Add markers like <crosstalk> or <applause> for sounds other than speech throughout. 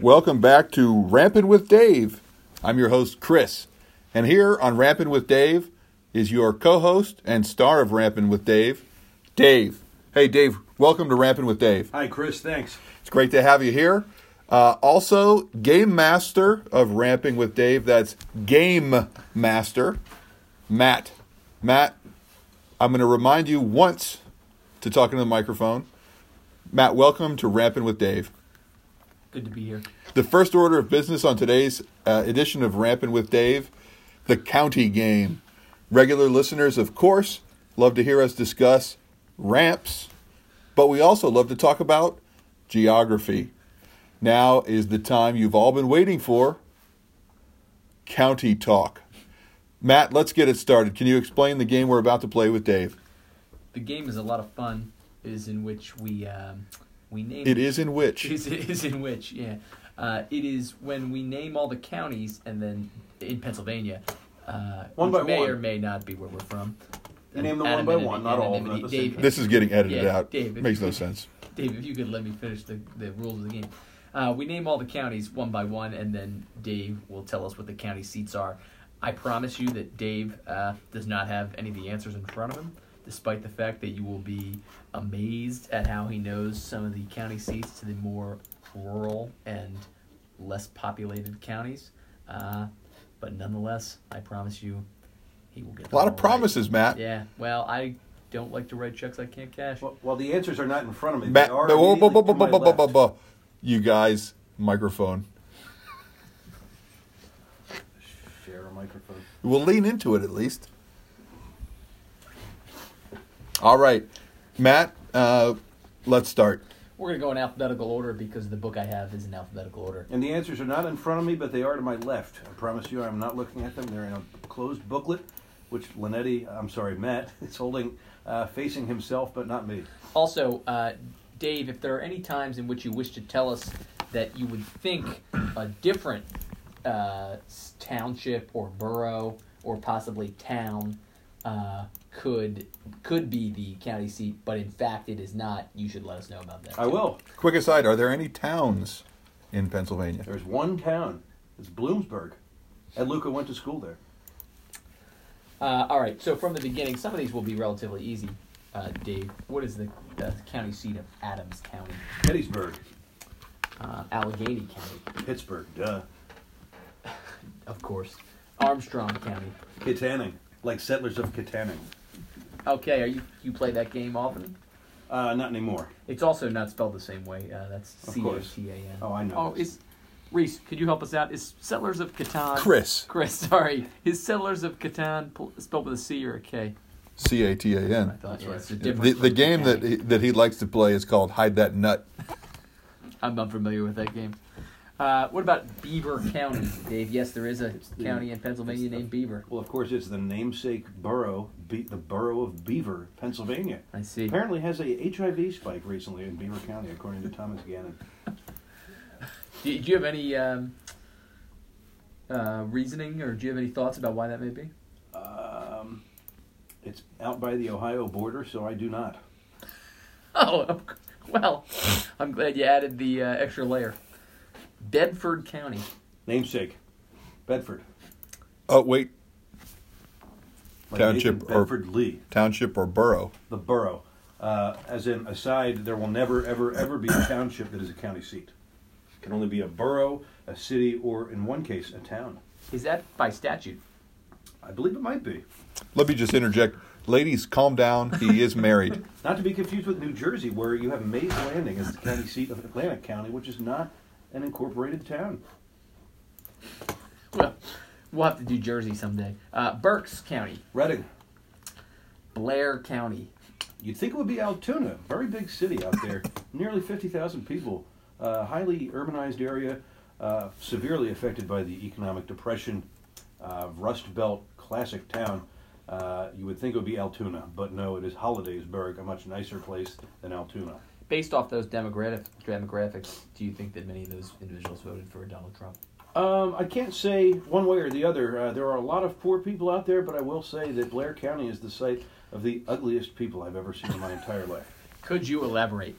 Welcome back to Ramping with Dave. I'm your host, Chris. And here on Ramping with Dave is your co host and star of Ramping with Dave, Dave. Hey, Dave, welcome to Ramping with Dave. Hi, Chris. Thanks. It's great to have you here. Uh, also, Game Master of Ramping with Dave, that's Game Master, Matt. Matt, I'm going to remind you once to talk into the microphone. Matt, welcome to Ramping with Dave. Good to be here. The first order of business on today's uh, edition of Ramping with Dave, the county game. Regular listeners, of course, love to hear us discuss ramps, but we also love to talk about geography. Now is the time you've all been waiting for county talk. Matt, let's get it started. Can you explain the game we're about to play with Dave? The game is a lot of fun. It is in which we um, we name. It is in which. It is, <laughs> it is in which yeah. Uh, it is when we name all the counties and then in Pennsylvania. Uh, One which by may one. or may not be where we're from. You name them Adam one by one, not all of them anonymity. at the same Dave, This is getting edited Yeah, out. Dave, Makes no sense. Dave, if you could let me finish the, the rules of the game. Uh, we name all the counties one by one, and then Dave will tell us what the county seats are. I promise you that Dave uh, does not have any of the answers in front of him, despite the fact that you will be amazed at how he knows some of the county seats to the more rural and less populated counties. Uh, but nonetheless, I promise you, he will get A lot of all right. promises, Matt. Yeah, well, I don't like to write checks I can't cash. Well, well, the answers are not in front of me. Matt, they are whoa, whoa, whoa, immediately whoa, to my whoa, whoa, whoa, left. whoa. You guys, microphone. Share a microphone. We'll lean into it at least. All right, Matt. Uh, let's start. We're gonna go in alphabetical order because the book I have is in alphabetical order. And the answers are not in front of me, but they are to my left. I promise you, I'm not looking at them. They're in a closed booklet, which Linetti, I'm sorry, Matt, <laughs> is holding, uh, facing himself, but not me. Also, uh, Dave, if there are any times in which you wish to tell us that you would think a different uh, township or borough or possibly town uh, could could be the county seat, but in fact it is not, you should let us know about that. I too. will. Quick aside: Are there any towns in Pennsylvania? There's one town. It's Bloomsburg. Ed Luca went to school there. Uh, all right. So from the beginning, some of these will be relatively easy. Uh, Dave, what is the, the county seat of Adams County? Gettysburg. Uh, Allegheny County, Pittsburgh. Duh. <laughs> of course. Armstrong County. Kittanning. Like settlers of Kittanning. Okay, are you you play that game often? Uh, not anymore. It's also not spelled the same way. Uh, that's Of C A course. T A N. Oh, I know. Oh, is Reese? Could you help us out? Is Settlers of Catan? Chris, Chris, <laughs> sorry. Is Settlers of Catan pl- spelled with a C or a K? C A T A I N. thought That's right. The, the game that he, that he likes to play is called Hide That Nut. <laughs> I'm unfamiliar with that game. Uh, what about Beaver County, Dave? Yes, there is a county in Pennsylvania named Beaver. Well, of course, it's the namesake borough, Be- the borough of Beaver, Pennsylvania. I see. Apparently has a HIV spike recently in Beaver County, according to Thomas Gannon. <laughs> Do, do you have any um, uh, reasoning or do you have any thoughts about why that may be? It's out by the Ohio border, so I do not. <laughs> Oh, well, I'm glad you added the uh, extra layer. Bedford County. Namesake, Bedford. Oh wait, Like Township Nathan or- Bedford Lee, township or borough? the borough. Uh, as in, aside, there will never, ever, ever be a township that is a county seat. It can only be a borough, a city, or in one case, a town. Is that by statute? I believe it might be. Let me just interject, ladies, calm down. He is <laughs> married. Not to be confused with New Jersey, where you have Mays Landing as the county seat of Atlantic County, which is not an incorporated town. Well, we'll have to do Jersey someday. Uh, Berks County. Reading. Blair County. You'd think it would be Altoona, very big city out there, <laughs> nearly 50,000 people, uh, highly urbanized area, uh, severely affected by the economic depression, uh, Rust Belt classic town. Uh, you would think it would be Altoona, but no, it is Hollidaysburg, a much nicer place than Altoona. Based off those demographic demographics, do you think that many of those individuals voted for Donald Trump? Um, I can't say one way or the other. Uh, there are a lot of poor people out there, but I will say that Blair County is the site of the ugliest people I've ever seen in my entire life. Could you elaborate?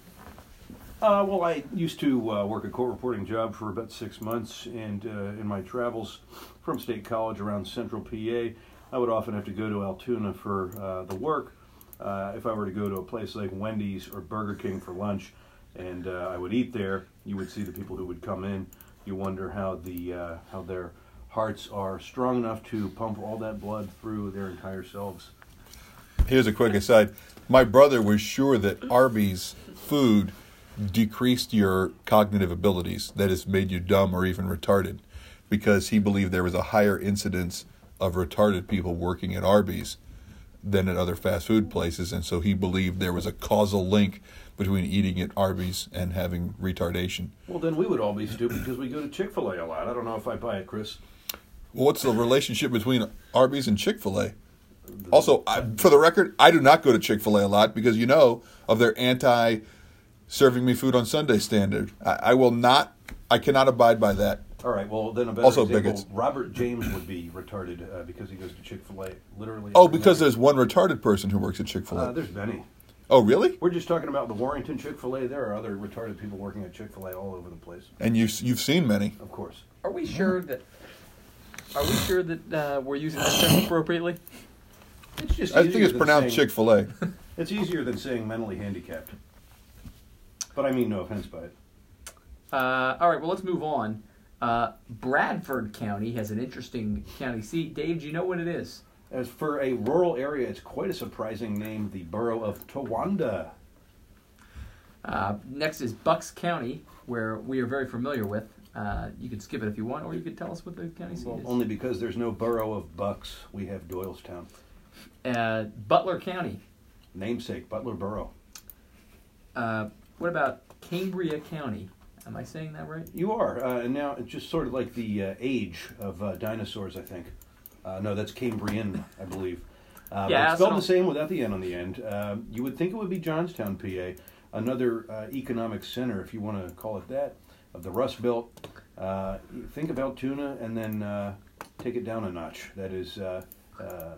Uh, well, I used to uh, work a court reporting job for about six months, and uh, in my travels from State College around Central PA, I would often have to go to Altoona for uh, the work. Uh, if I were to go to a place like Wendy's or Burger King for lunch, and I would eat there, you would see the people who would come in. You wonder how the how their hearts are strong enough to pump all that blood through their entire selves. Here's a quick aside. My brother was sure that Arby's food decreased your cognitive abilities, that has made you dumb or even retarded, because he believed there was a higher incidence of retarded people working at Arby's than at other fast food places, and so he believed there was a causal link between eating at Arby's and having retardation. Well, then we would all be stupid because we go to Chick Fil A a lot. I don't know if I buy it, Chris. Well, what's the relationship between Arby's and Chick Fil A? Also, I, for the record, I do not go to Chick Fil A a lot because you know of their anti serving me food on Sunday standard. I, I will not. I cannot abide by that. All right. Well, then a better Also example, bigots. Robert James would be retarded uh, because he goes to Chick Fil A literally. Oh, because night. there's one retarded person who works at Chick Fil uh, A. there's many. oh, really? We're just talking about the Warrington Chick Fil A. There are other retarded people working at Chick Fil A all over the place. And you you've seen many. Of course. Are we sure that? Are we sure that uh, we're using that term appropriately? It's just. I think it's pronounced Chick Fil A. <laughs> It's easier than saying mentally handicapped. But I mean no offense by it. Uh, all right, well, let's move on. Uh, Bradford County has an interesting county seat. Dave, do you know what it is? As for a rural area, it's quite a surprising name. The borough of Towanda. Uh, next is Bucks County, where we are very familiar with. Uh, you can skip it if you want, or you could tell us what the county seat Well, is. only because there's no borough of Bucks, we have Doylestown. Uh, Butler County. Namesake, Butler Borough. Uh, what about Cambria County? Am I saying that right? You are, uh, and now it's just sort of like the uh, age of uh, dinosaurs, I think. Uh, no, that's Cambrian, I believe. Uh, Yeah, it's spelled the same without the N on the end. Um you would think it would be Johnstown, PA, another uh, economic center, if you want to call it that, of the Rust Belt. Uh, think of Altoona and then uh, take it down a notch. That is uh, uh,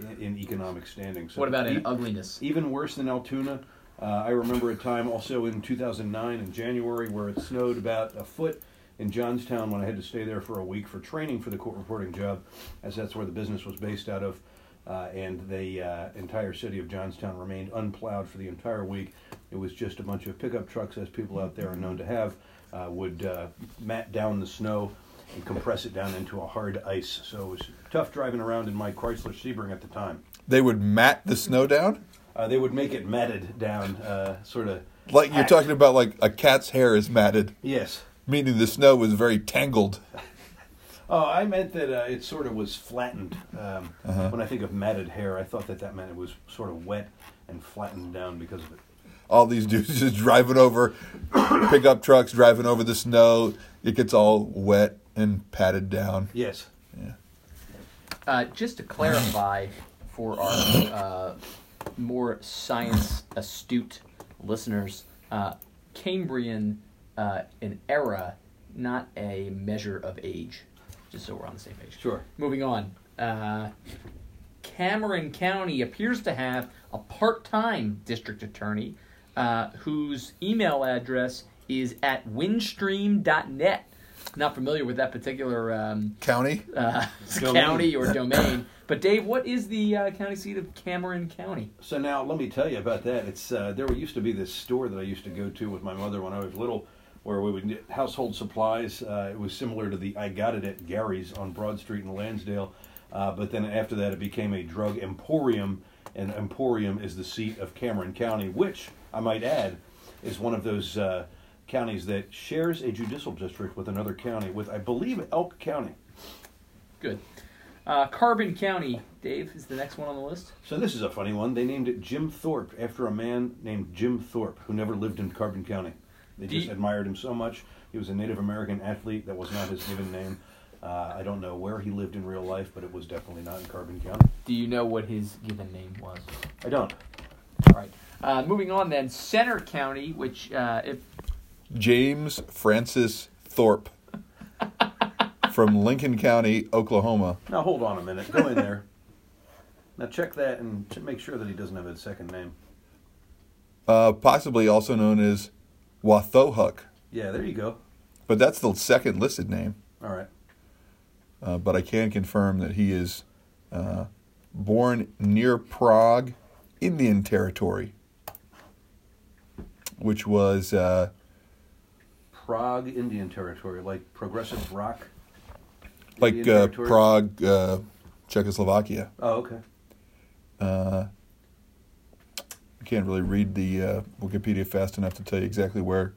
in, in economic standing. So What about in e- ugliness? even worse than Altoona. Uh, I remember a time also in 2009 in January where it snowed about a foot in Johnstown when I had to stay there for a week for training for the court reporting job, as that's where the business was based out of. Uh, and the uh, entire city of Johnstown remained unplowed for the entire week. It was just a bunch of pickup trucks, as people out there are known to have, uh, would uh, mat down the snow and compress it down into a hard ice. So it was tough driving around in my Chrysler Sebring at the time. They would mat the snow down. Uh, they would make it matted down, uh, sort of. Like you're talking about, like a cat's hair is matted, Yes. meaning the snow was very tangled. <laughs> Oh, I meant that uh, it sort of was flattened. Um, Uh-huh. When I think of matted hair, I thought that that meant it was sort of wet and flattened down because of it. all these <laughs> dudes just driving over <coughs> pickup trucks driving over the snow it gets all wet and patted down Yes. Uh, just to clarify for our uh, more science astute listeners, uh, Cambrian, uh, an era, not a measure of age. Just so we're on the same page. Sure. Moving on. Uh, Cameron County appears to have a part time district attorney uh, whose email address is at windstream.net. Not familiar with that particular um, county uh, county or domain. But Dave, what is the uh, county seat of Cameron County? So now let me tell you about that. It's uh, there used to be this store that I used to go to with my mother when I was little, where we would get household supplies. Uh, it was similar to the I Got It at Gary's on Broad Street in Lansdale, uh, but then after that it became a drug emporium, and Emporium is the seat of Cameron County, which I might add is one of those uh, counties that shares a judicial district with another county, with I believe Elk County. Good. Uh, Carbon County, Dave, is the next one on the list. So this is a funny one. They named it Jim Thorpe after a man named Jim Thorpe who never lived in Carbon County. They Do just you- admired him so much. He was a Native American athlete. That was not his given name. Uh, I don't know where he lived in real life, but it was definitely not in Carbon County. Do you know what his given name was? I don't. All right. Uh, moving on then, Centre County, which uh, if james francis thorpe from Lincoln County, Oklahoma. Now hold on a minute. Go in there. Now check that and make sure that he doesn't have a second name. Uh, possibly also known as Wathohuk, Yeah, there you go. but that's the second listed name. All right. Uh, but I can confirm that he is uh, born near Prague, Indian Territory, which was uh, Prague, Indian Territory, like progressive rock. like uh, Prague, uh, Czechoslovakia. Oh, okay. Uh, I can't really read the uh, Wikipedia fast enough to tell you exactly where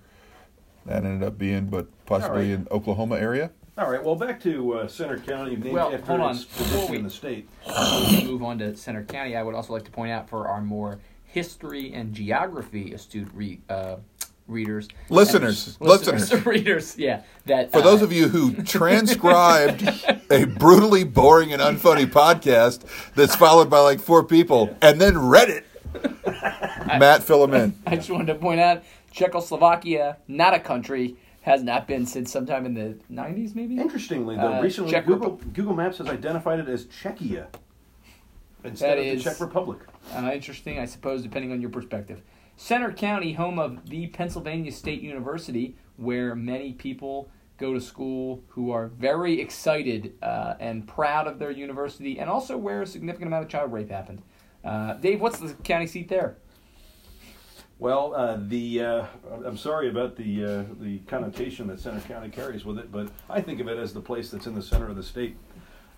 that ended up being, but possibly All right. in Oklahoma area. All right. Well, back to uh, Centre County, named Well, after hold on. its Before position we- in the state. Before we move on to Centre County, I would also like to point out for our more history and geography astute re, uh, readers, Listeners, and- listeners. <laughs> readers, yeah. That For uh, those of you who <laughs> transcribed a brutally boring and unfunny podcast that's followed by like four people and then read it, Matt, fill them in. <laughs> I just wanted to point out Czechoslovakia, not a country, has not been since sometime in the '90s, maybe. Interestingly, though, Uh, recently Czech Google, Google Maps has identified it as Czechia instead That of is- the Czech Republic. Uh, interesting, I suppose, depending on your perspective. Centre County, home of the Pennsylvania State University, where many people go to school who are very excited uh, and proud of their university, and also where a significant amount of child rape happened. Uh, Dave, what's the county seat there? Well, uh, the uh, I'm sorry about the uh, the connotation that Centre County carries with it, but I think of it as the place that's in the center of the state.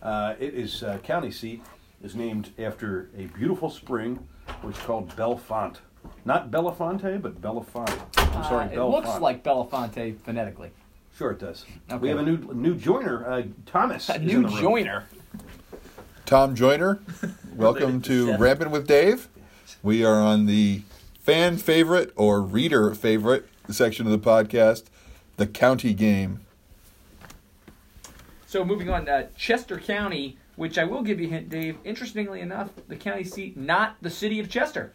Uh, it is uh, county seat is named after a beautiful spring, which is called Bellefonte, not Belafonte, but Bellefonte. I'm sorry, Uh, it Bellefonte. looks like Belafonte phonetically. Sure, it does. Okay. We have a new new joiner, uh, Thomas. <laughs> A new in the room. joiner. Tom Joyner, <laughs> welcome to Seth. Ramping with Dave. We are on the fan favorite or reader favorite section of the podcast, the county game. So moving on, uh, Chester County, which I will give you a hint, Dave. Interestingly enough, the county seat, not the city of Chester.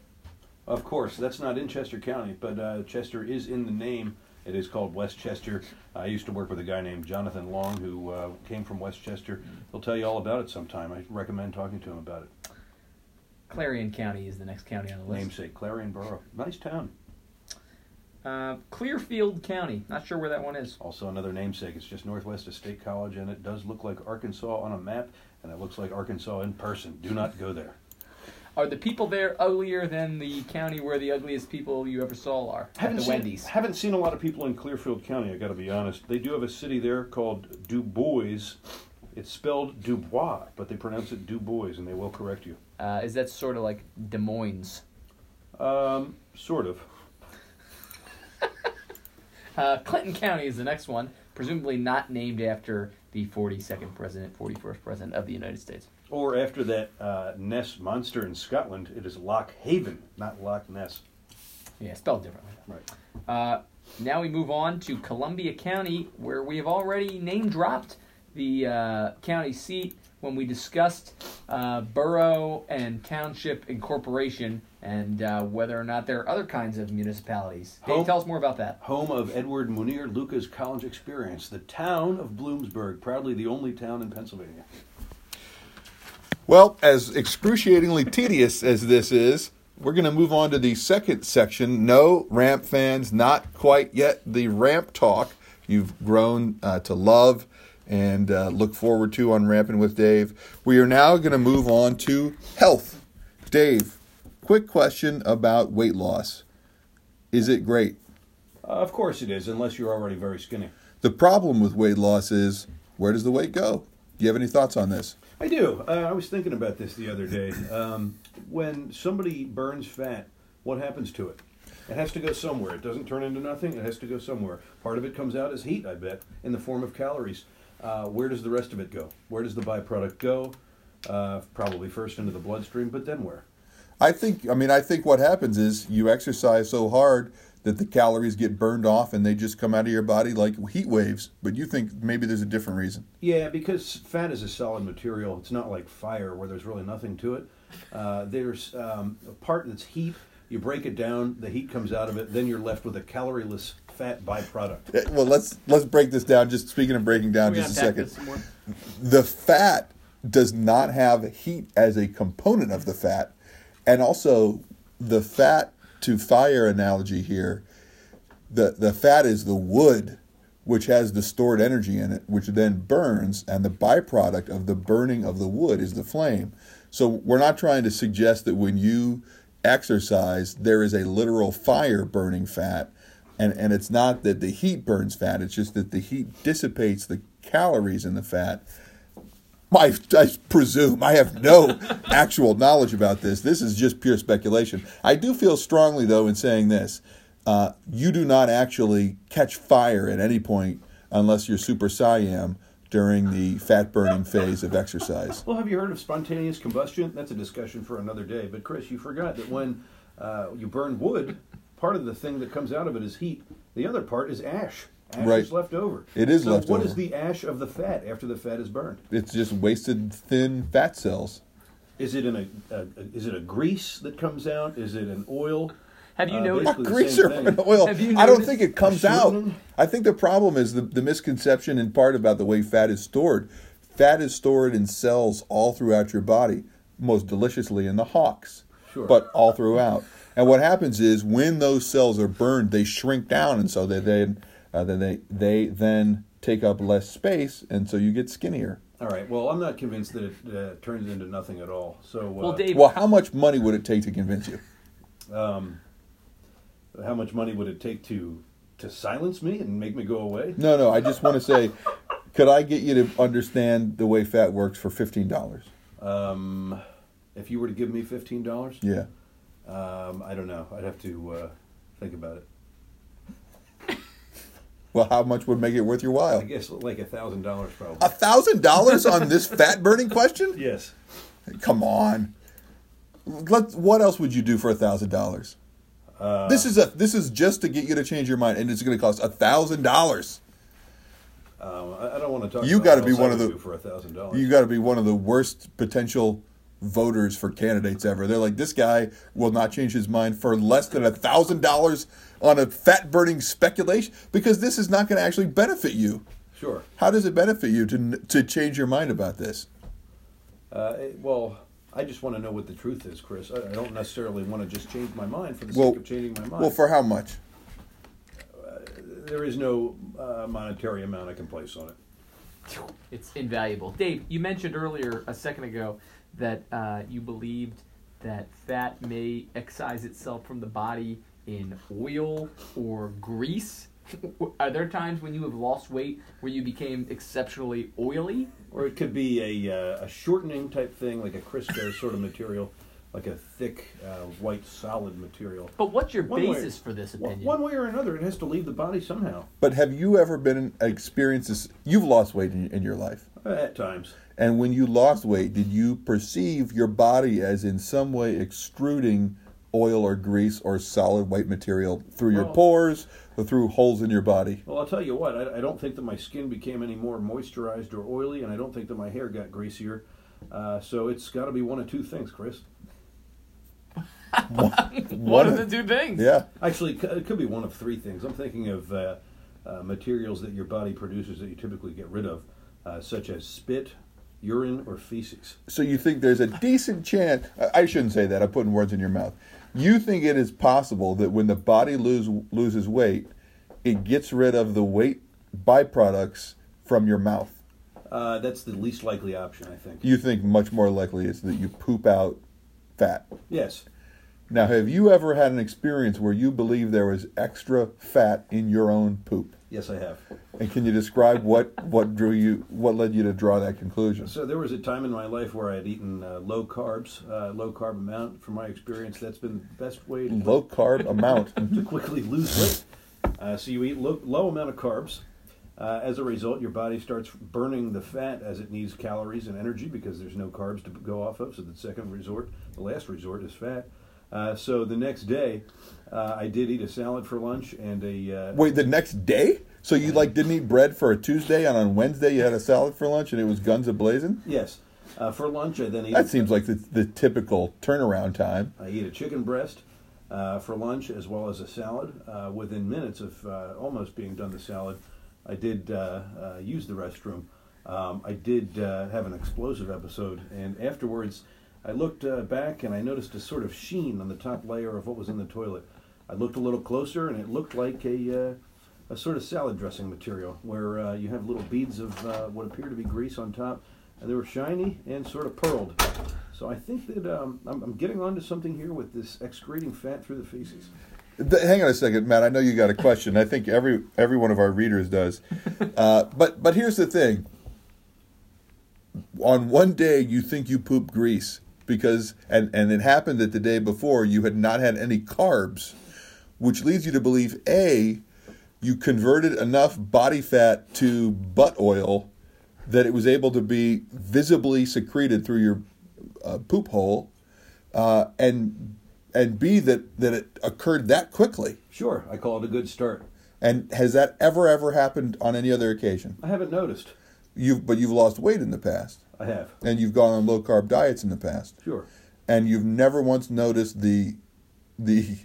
Of course, that's not in Chester County, but uh, Chester is in the name. It is called West Chester. I used to work with a guy named Jonathan Long who uh, came from West Chester. He'll tell you all about it sometime. I recommend talking to him about it. Clarion County is the next county on the list. Namesake, Clarion Borough. Nice town. Uh, Clearfield County. Not sure where that one is. Also another namesake. It's just northwest of State College, and it does look like Arkansas on a map, and it looks like Arkansas in person. Do not go there. Are the people there uglier than the county where the ugliest people you ever saw are? At the seen, Wendy's. Haven't seen a lot of people in Clearfield County. I got to be honest. They do have a city there called Dubois. It's spelled Dubois, but they pronounce it Dubois, and they will correct you. Uh, is that sort of like Des Moines? Um, sort of. <laughs> Uh, Clinton County is the next one, presumably not named after the 42nd president, 41st president of the United States. Or after that uh, Ness monster in Scotland, it is Lock Haven, not Loch Ness. Yeah, spelled differently. Right. Uh, now we move on to Columbia County, where we have already name dropped the uh, county seat when we discussed uh, borough and township incorporation and uh, whether or not there are other kinds of municipalities. Dave, Home- tell us more about that. Home of Edward Munir Lucas College Experience, the town of Bloomsburg, proudly the only town in Pennsylvania. Well, as excruciatingly tedious as this is, we're going to move on to the second section. No, ramp fans, not quite yet the ramp talk you've grown uh, to love and uh, look forward to on Ramping with Dave. We are now going to move on to health. Dave, quick question about weight loss. Is it great? Uh, of course it is, unless you're already very skinny. The problem with weight loss is where does the weight go? Do you have any thoughts on this? I do. Uh, I was thinking about this the other day. Um, when somebody burns fat, what happens to it? It has to go somewhere. It doesn't turn into nothing. It has to go somewhere. Part of it comes out as heat, I bet, in the form of calories. Uh, where does the rest of it go? Where does the byproduct go? Uh, probably first into the bloodstream, but then where? I think I mean I think what happens is you exercise so hard that the calories get burned off and they just come out of your body like heat waves. But you think maybe there's a different reason. Yeah, because fat is a solid material. It's not like fire where there's really nothing to it. Uh, there's um, a part that's heat. You break it down, the heat comes out of it, then you're left with a calorieless fat byproduct. Eh, Well, let's let's break this down. Just speaking of breaking down, just a second. this some more? the fat does not have heat as a component of the fat. And also, the fat to fire analogy here, the, the fat is the wood, which has the stored energy in it, which then burns, and the byproduct of the burning of the wood is the flame. So, we're not trying to suggest that when you exercise, there is a literal fire burning fat. And, and it's not that the heat burns fat, it's just that the heat dissipates the calories in the fat. I, I presume I have no <laughs> actual knowledge about this. This is just pure speculation. I do feel strongly, though, in saying this: uh, you do not actually catch fire at any point unless you're super Siam during the fat burning phase of exercise. Well, have you heard of spontaneous combustion? That's a discussion for another day. But Chris, you forgot that when uh, you burn wood, part of the thing that comes out of it is heat. The other part is ash. Ash Right. is left over. It is so left What over. is the ash of the fat after the fat is burned? It's just wasted thin fat cells. Is it in a, a, a is it a grease that comes out? Is it an oil? Have you Uh, noticed? basically grease or an oil. Have you I don't think it comes out. I think the problem is the, the misconception in part about the way fat is stored. Fat is stored in cells all throughout your body, most deliciously in the hocks, Sure. but all throughout. And what happens is when those cells are burned, they shrink down, and so they then uh, then they they then take up less space, and so you get skinnier. All right. Well, I'm not convinced that it uh, turns into nothing at all. So, uh, Well, Dave, Well, how much money would it take to convince you? um, how much money would it take to to silence me and make me go away? No, no. I just want to say, <laughs> could I get you to understand the way fat works for fifteen dollars? Um, if you were to give me fifteen dollars, Yeah. um, I don't know. I'd have to uh, think about it. Well, how much would make it worth your while? I guess like a thousand dollars probably. A thousand dollars on this <laughs> fat burning question? yes. Come on. Let, what else would you do for a thousand dollars? This is a this is just to get you to change your mind, and it's going to cost a thousand dollars. Um, I, I don't want to talk. You gotta be one of the- for a thousand dollars. You got to be one of the worst potential voters for candidates ever. They're like, this guy will not change his mind for less than a thousand dollars on a fat burning speculation because this is not going to actually benefit you. Sure. How does it benefit you to to change your mind about this? Uh, it- well, I just want to know what the truth is, Chris. I, I don't necessarily want to just change my mind for the Well, sake of changing my mind. well, for how much? there is no uh, monetary amount I can place on it. It's invaluable. Dave, you mentioned earlier a second ago that uh, you believed that fat may excise itself from the body in oil or grease. <laughs> Are there times when you have lost weight where you became exceptionally oily? Or it could be a, uh, a shortening type thing, like a Crisco sort of material, like a thick uh, white solid material. But what's your One way- basis for this opinion? One way or another, it has to leave the body somehow. But have you ever been in experiences? You've lost weight in, in your life, at times. and when you lost weight, did you perceive your body as in some way extruding oil or grease or solid white material through your pores or through holes in your body? Well, I'll tell you what, I, I don't think that my skin became any more moisturized or oily, and I don't think that my hair got greasier. Uh, so it's got to be one of two things, Chris. <laughs> One of the two things. Yeah. Actually, it it could be one of three things. I'm thinking of uh, uh, materials that your body produces that you typically get rid of, uh, such as spit, urine, or feces. So you think there's a decent chance? I shouldn't say that. I'm putting words in your mouth. You think it is possible that when the body lose, loses weight, it gets rid of the weight byproducts from your mouth? Uh, that's the least likely option, I think. You think much more likely is that you poop out fat. Yes. Now, have you ever had an experience where you believe there was extra fat in your own poop? Yes, I have. And can you describe what, what drew you, what led you to draw that conclusion? So there was a time in my life where I had eaten uh, low carbs, uh, low carb amount. From my experience, that's been the best way to Low carb amount. <laughs> to quickly lose weight. Uh, so you eat low, low amount of carbs. Uh, as a result, your body starts burning the fat as it needs calories and energy because there's no carbs to go off of. So the second resort, the last resort, is fat. Uh, so the next day, uh, I did eat a salad for lunch and a. Uh, Wait, the next day? So you like didn't eat bread for a Tuesday, and on Wednesday you had a salad for lunch, and it was guns a blazing? Yes, uh, for lunch I then ate. That seems like the, the typical turnaround time. I ate a chicken breast. uh, for lunch as well as a salad. Uh, within minutes of uh, almost being done the salad, I did uh, uh, use the restroom. Um, I did uh, have an explosive episode, and afterwards, I looked uh, back and I noticed a sort of sheen on the top layer of what was in the toilet. I looked a little closer, and it looked like a uh, a sort of salad dressing material where uh, you have little beads of uh, what appear to be grease on top, and they were shiny and sort of pearled. So I think that um, I'm, I'm getting onto something here with this excreting fat through the feces. Hang on a second, Matt. I know you got a question. I think every every one of our readers does. <laughs> Uh, but but here's the thing. On one day, you think you poop grease because and and it happened that the day before you had not had any carbs, which leads you to believe a you converted enough body fat to butt oil that it was able to be visibly secreted through your uh, poop hole, uh, and and b that that it occurred that quickly. Sure, I call it a good start. And has that ever ever happened on any other occasion? I haven't noticed. You've but you've lost weight in the past, I have. and you've gone on low carb diets in the past, Sure. and you've never once noticed the the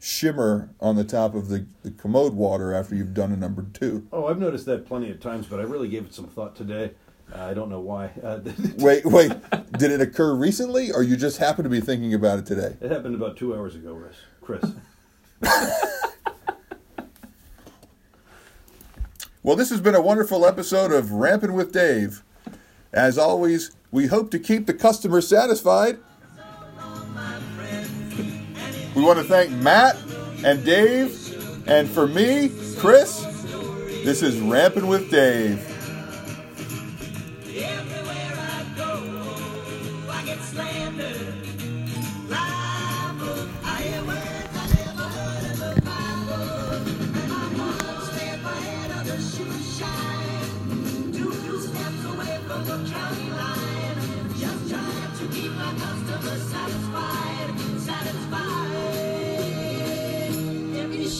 shimmer on the top of the, the commode water after you've done a number two. Oh, I've noticed that plenty of times, but I really gave it some thought today. Uh, I don't know why. Uh, <laughs> Wait, wait, did it occur recently, or you just happen to be thinking about it today? it happened about two hours ago, Chris. Chris. <laughs> Well, this has been a wonderful episode of Ramping with Dave. As always, we hope to keep the customer satisfied. We want to thank Matt and Dave, and for me, Chris, this is Ramping with Dave.